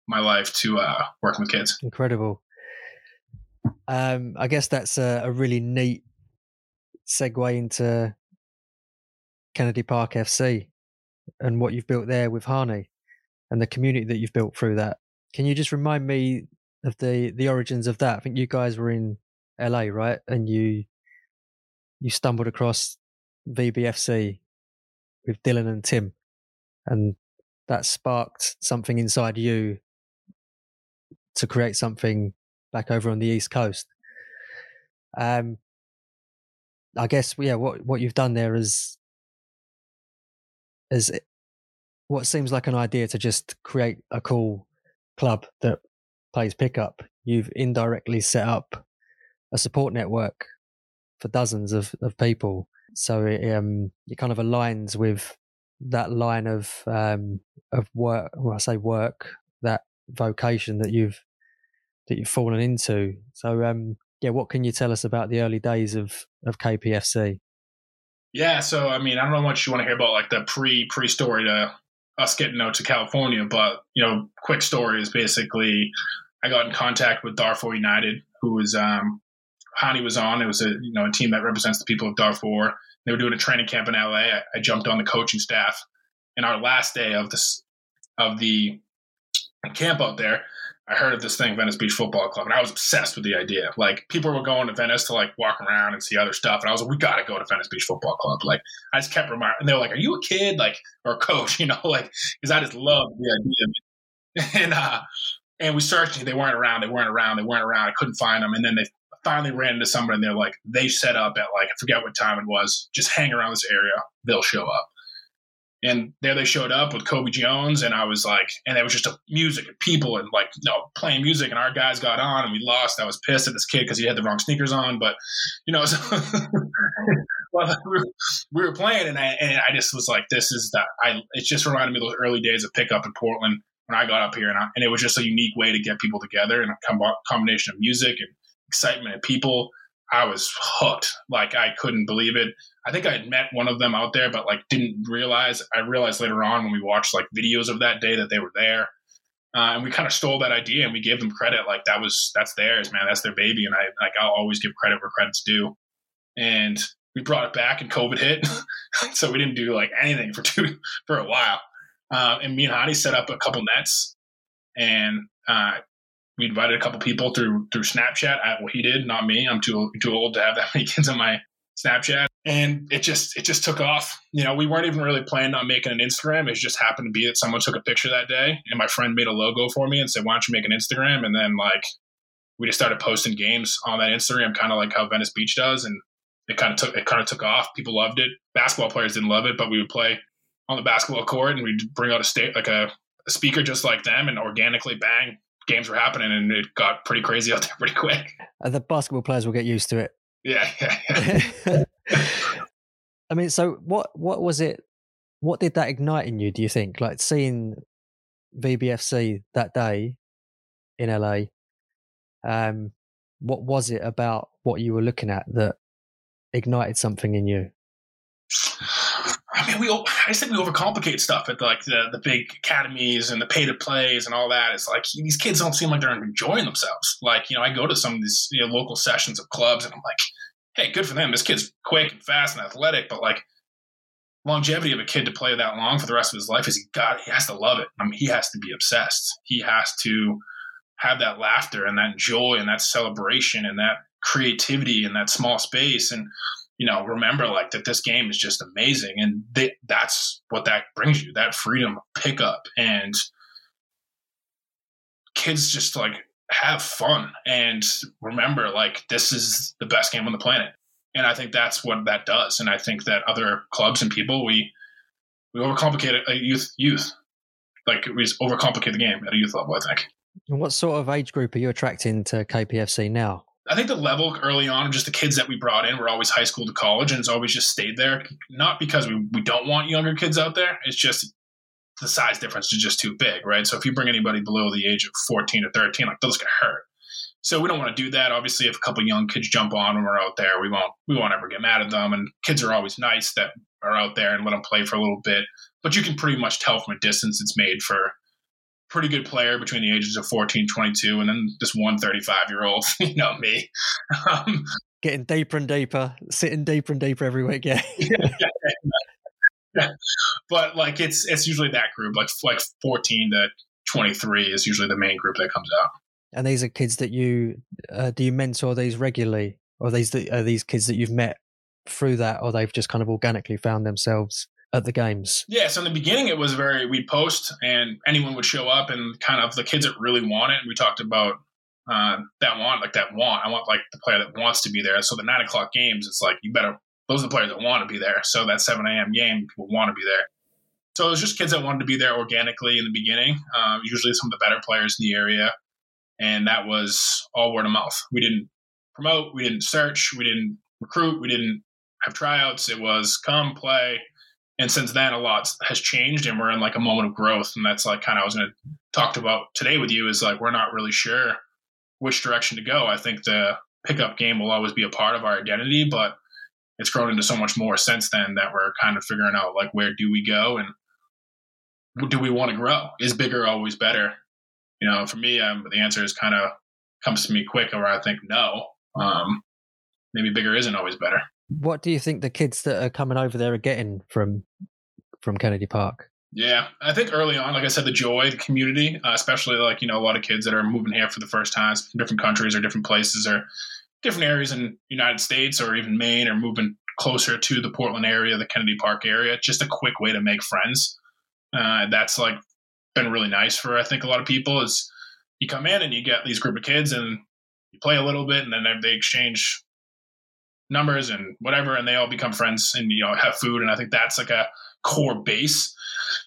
my life to uh, working with kids. Incredible. Um, I guess that's a, a really neat segue into Kennedy Park FC and what you've built there with Hani and the community that you've built through that. Can you just remind me of the the origins of that? I think you guys were in LA, right? And you you stumbled across VBFC with Dylan and Tim, and that sparked something inside you to create something back over on the East Coast. Um, I guess yeah, what what you've done there is is what seems like an idea to just create a cool club that plays pickup. You've indirectly set up a support network for dozens of, of people. So it um it kind of aligns with that line of um of work well I say work, that vocation that you've that you've fallen into. So um yeah, what can you tell us about the early days of of KPFC? Yeah, so I mean, I don't know much you want to hear about like the pre pre story to us getting out to California, but you know, quick story is basically I got in contact with Darfur United, who was um, Hani was on. It was a you know a team that represents the people of Darfur. They were doing a training camp in LA. I, I jumped on the coaching staff, and our last day of this of the camp out there, I heard of this thing, Venice Beach Football Club, and I was obsessed with the idea. Like people were going to Venice to like walk around and see other stuff, and I was like, we got to go to Venice Beach Football Club. Like I just kept reminding, and they were like, "Are you a kid, like or a coach?" You know, like because I just loved the idea. And uh, and we searched, they weren't around, they weren't around, they weren't around. I couldn't find them, and then they finally ran into someone, and they're like, they set up at like I forget what time it was, just hang around this area, they'll show up. And there they showed up with Kobe Jones, and I was like, and it was just a music and people and like you know playing music, and our guys got on, and we lost. I was pissed at this kid because he had the wrong sneakers on, but you know, so well, we were, we were playing, and I and I just was like, this is that I. It just reminded me of those early days of pickup in Portland when I got up here, and, I, and it was just a unique way to get people together and a com- combination of music and excitement of people. I was hooked. Like I couldn't believe it. I think I had met one of them out there, but like didn't realize. I realized later on when we watched like videos of that day that they were there, uh, and we kind of stole that idea and we gave them credit. Like that was that's theirs, man. That's their baby, and I like I'll always give credit where credit's due. And we brought it back, and COVID hit, so we didn't do like anything for two for a while. Uh, and me and Hani set up a couple nets, and uh, we invited a couple people through through Snapchat. I, well, he did, not me. I'm too too old to have that many kids on my Snapchat, and it just it just took off. You know, we weren't even really planning on making an Instagram. It just happened to be that someone took a picture that day, and my friend made a logo for me and said, "Why don't you make an Instagram?" And then like we just started posting games on that Instagram, kind of like how Venice Beach does, and it kind of took it kind of took off. People loved it. Basketball players didn't love it, but we would play on the basketball court and we'd bring out a state like a, a speaker just like them, and organically bang games were happening, and it got pretty crazy out there pretty quick. Uh, the basketball players will get used to it. Yeah, yeah, yeah. I mean, so what? What was it? What did that ignite in you? Do you think, like seeing VBFC that day in LA? Um, what was it about what you were looking at that ignited something in you? I mean, we I just think we overcomplicate stuff at the, like the the big academies and the pay to plays and all that. It's like these kids don't seem like they're enjoying themselves. Like you know, I go to some of these you know, local sessions of clubs and I'm like, hey, good for them. This kid's quick and fast and athletic, but like longevity of a kid to play that long for the rest of his life is he got he has to love it. I mean, he has to be obsessed. He has to have that laughter and that joy and that celebration and that creativity in that small space and you know, remember like that this game is just amazing. And they, that's what that brings you that freedom of pickup and kids just like have fun and remember like this is the best game on the planet. And I think that's what that does. And I think that other clubs and people, we, we overcomplicate a youth, youth, like we just overcomplicate the game at a youth level, I think. What sort of age group are you attracting to KPFC now? I think the level early on, just the kids that we brought in were always high school to college, and it's always just stayed there. Not because we, we don't want younger kids out there, it's just the size difference is just too big, right? So if you bring anybody below the age of 14 or 13, like those get hurt. So we don't want to do that. Obviously, if a couple young kids jump on when we're out there, we won't we won't ever get mad at them. And kids are always nice that are out there and let them play for a little bit. But you can pretty much tell from a distance it's made for pretty good player between the ages of 14 22 and then this one 35 year old you know me um, getting deeper and deeper sitting deeper and deeper every week yeah. yeah, yeah. but like it's it's usually that group like like 14 to 23 is usually the main group that comes out and these are kids that you uh, do you mentor these regularly or these are these kids that you've met through that or they've just kind of organically found themselves at the games? Yeah, so in the beginning it was very we'd post and anyone would show up and kind of the kids that really want it. And we talked about uh, that want like that want. I want like the player that wants to be there. So the nine o'clock games, it's like you better those are the players that want to be there. So that seven a.m. game, people want to be there. So it was just kids that wanted to be there organically in the beginning. Um, usually some of the better players in the area, and that was all word of mouth. We didn't promote, we didn't search, we didn't recruit, we didn't have tryouts. It was come play, and since then a lot has changed and we're in like a moment of growth. And that's like kind of i was going to talk about today with you is like we're not really sure which direction to go. I think the pickup game will always be a part of our identity but it's grown into so much more since then that we're kind of figuring out like where do we go and do we want to grow? Is bigger always better? You know for me um, the answer is kind of comes to me quick where i think no. Um, maybe bigger isn't always better what do you think the kids that are coming over there are getting from from Kennedy Park? Yeah, I think early on, like I said, the joy, the community, uh, especially like you know a lot of kids that are moving here for the first time from different countries or different places or different areas in United States or even Maine or moving closer to the Portland area, the Kennedy Park area. Just a quick way to make friends. Uh, that's like been really nice for I think a lot of people. Is you come in and you get these group of kids and you play a little bit and then they exchange numbers and whatever, and they all become friends and you know have food. And I think that's like a core base.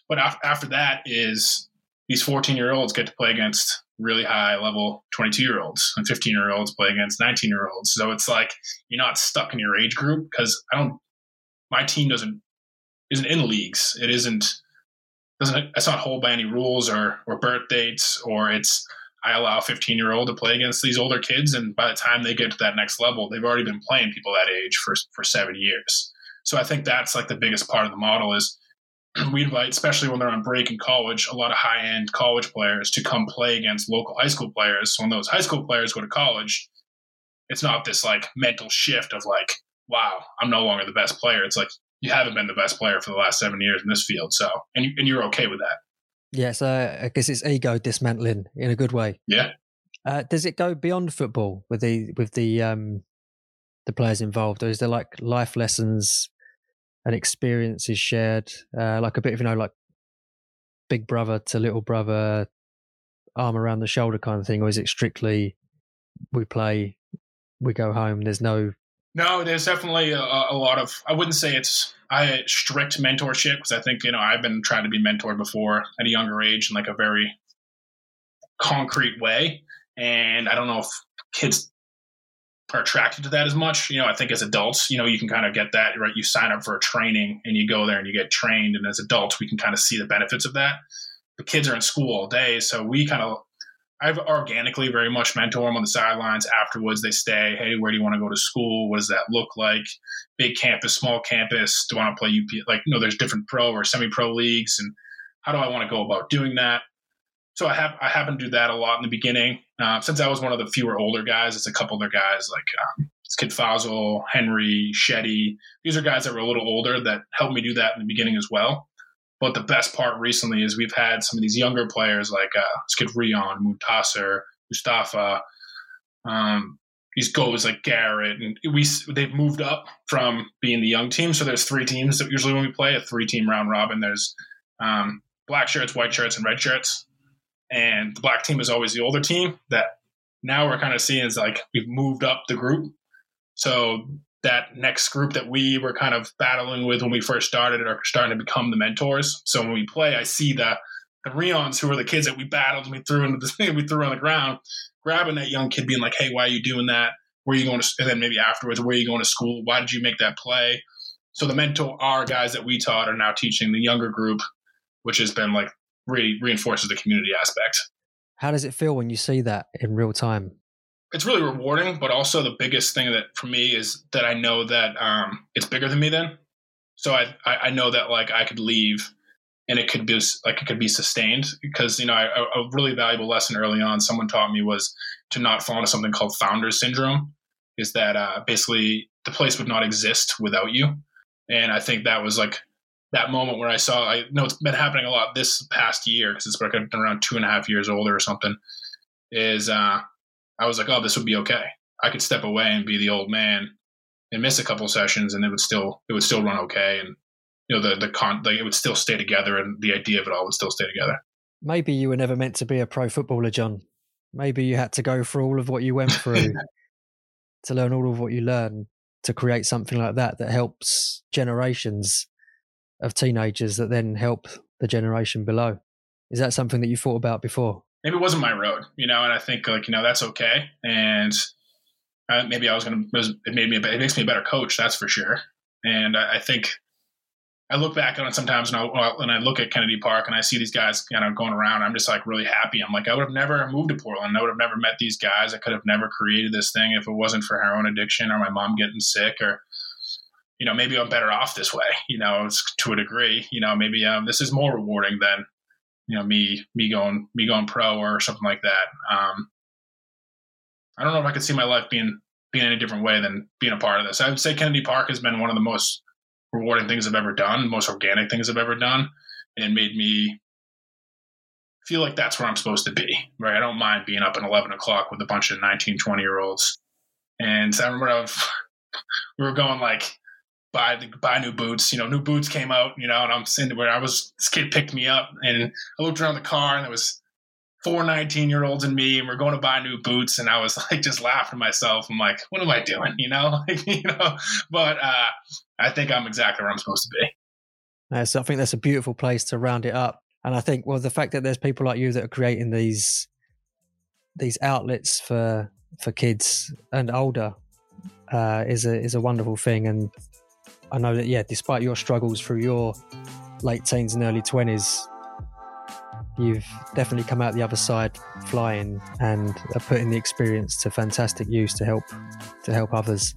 But after that is these 14 year olds get to play against really high level 22 year olds and 15 year olds play against 19 year olds. So it's like you're not stuck in your age group because I don't. My team doesn't isn't in leagues. It isn't doesn't it's not hold by any rules or or birth dates or it's I allow a 15 year old to play against these older kids, and by the time they get to that next level, they've already been playing people that age for for seven years. So I think that's like the biggest part of the model is we invite, especially when they're on break in college, a lot of high end college players to come play against local high school players. So when those high school players go to college, it's not this like mental shift of like, wow, I'm no longer the best player. It's like you haven't been the best player for the last seven years in this field. So and, and you're okay with that. Yeah, so I guess it's ego dismantling in a good way. Yeah. Uh, does it go beyond football with the with the um, the players involved, or is there like life lessons and experiences shared, uh, like a bit of you know like big brother to little brother, arm around the shoulder kind of thing, or is it strictly we play, we go home? There's no no, there's definitely a, a, lot of. I wouldn't say it's I strict mentorship because I think you know I've been trying to be mentored before at a younger age in like a very concrete way, and I don't know if kids are attracted to that as much. You know, I think as adults, you know, you can kind of get that right. You sign up for a training and you go there and you get trained, and as adults, we can kind of see the benefits of that. The kids are in school all day, so we kind of I've organically very much mentor them on the sidelines. Afterwards, they stay. Hey, where do you want to go to school? What does that look like? Big campus, small campus. Do I want to play UP? Like, you know, there's different pro or semi-pro leagues, and how do I want to go about doing that? So I have I happen to do that a lot in the beginning. Uh, since I was one of the fewer older guys, it's a couple other guys like um, it's Kid Fossil, Henry, Shetty. These are guys that were a little older that helped me do that in the beginning as well. But the best part recently is we've had some of these younger players like uh, Skid Rion, Muntasser, Mustafa, um, these goals like Garrett, and we they've moved up from being the young team. So there's three teams that usually when we play a three team round robin. There's um, black shirts, white shirts, and red shirts. And the black team is always the older team. That now we're kind of seeing is like we've moved up the group. So that next group that we were kind of battling with when we first started are starting to become the mentors. So when we play, I see the the Rions who are the kids that we battled and we threw into the we threw on the ground, grabbing that young kid, being like, "Hey, why are you doing that? Where are you going to?" And then maybe afterwards, where are you going to school? Why did you make that play? So the mentor, our guys that we taught, are now teaching the younger group, which has been like really reinforces the community aspect. How does it feel when you see that in real time? It's really rewarding, but also the biggest thing that for me is that I know that um, it's bigger than me then. So I, I, I know that like I could leave and it could be like it could be sustained because you know a, a really valuable lesson early on someone taught me was to not fall into something called founder syndrome is that uh, basically the place would not exist without you and i think that was like that moment where i saw i know it's been happening a lot this past year because it's been around two and a half years older or something is uh, i was like oh this would be okay. I could step away and be the old man and miss a couple sessions and it would still it would still run okay and you know the the con like it would still stay together and the idea of it all would still stay together. Maybe you were never meant to be a pro footballer john. Maybe you had to go through all of what you went through to learn all of what you learn to create something like that that helps generations of teenagers that then help the generation below. Is that something that you thought about before maybe it wasn't my road you know and i think like you know that's okay and uh, maybe i was gonna it made me it makes me a better coach that's for sure and I, I think I look back on it sometimes and I, and I look at Kennedy Park and I see these guys kind of going around. I'm just like really happy. I'm like, I would have never moved to Portland. I would have never met these guys. I could have never created this thing if it wasn't for heroin addiction or my mom getting sick or, you know, maybe I'm better off this way, you know, to a degree, you know, maybe um, this is more rewarding than, you know, me, me going, me going pro or something like that. Um, I don't know if I could see my life being, being any different way than being a part of this. I would say Kennedy Park has been one of the most rewarding things I've ever done, most organic things I've ever done, and made me feel like that's where I'm supposed to be, right? I don't mind being up at 11 o'clock with a bunch of 19, 20 year olds. And I remember I we were going like, buy the buy new boots. You know, new boots came out. You know, and I'm sitting where I was. This kid picked me up, and I looked around the car, and there was four 19 year olds and me, and we're going to buy new boots. And I was like, just laughing myself. I'm like, what am I doing? You know, you know. But uh, I think I'm exactly where I'm supposed to be. So I think that's a beautiful place to round it up. And I think, well, the fact that there's people like you that are creating these these outlets for for kids and older uh, is a is a wonderful thing. And I know that, yeah, despite your struggles through your late teens and early twenties, you've definitely come out the other side flying and are putting the experience to fantastic use to help to help others.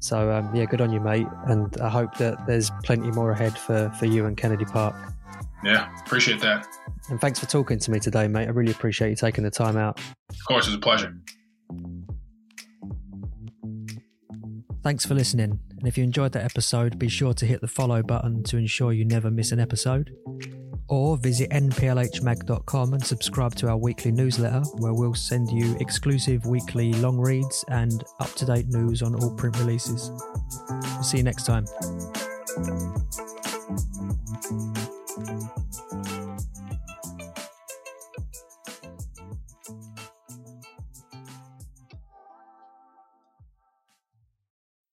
So um, yeah, good on you, mate. And I hope that there's plenty more ahead for for you and Kennedy Park. Yeah, appreciate that. And thanks for talking to me today, mate. I really appreciate you taking the time out. Of course, it was a pleasure. Thanks for listening. And if you enjoyed that episode, be sure to hit the follow button to ensure you never miss an episode or visit nplhmag.com and subscribe to our weekly newsletter where we'll send you exclusive weekly long reads and up to date news on all print releases. We'll see you next time.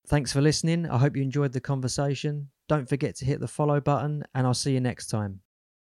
Thanks for listening. I hope you enjoyed the conversation. Don't forget to hit the follow button, and I'll see you next time.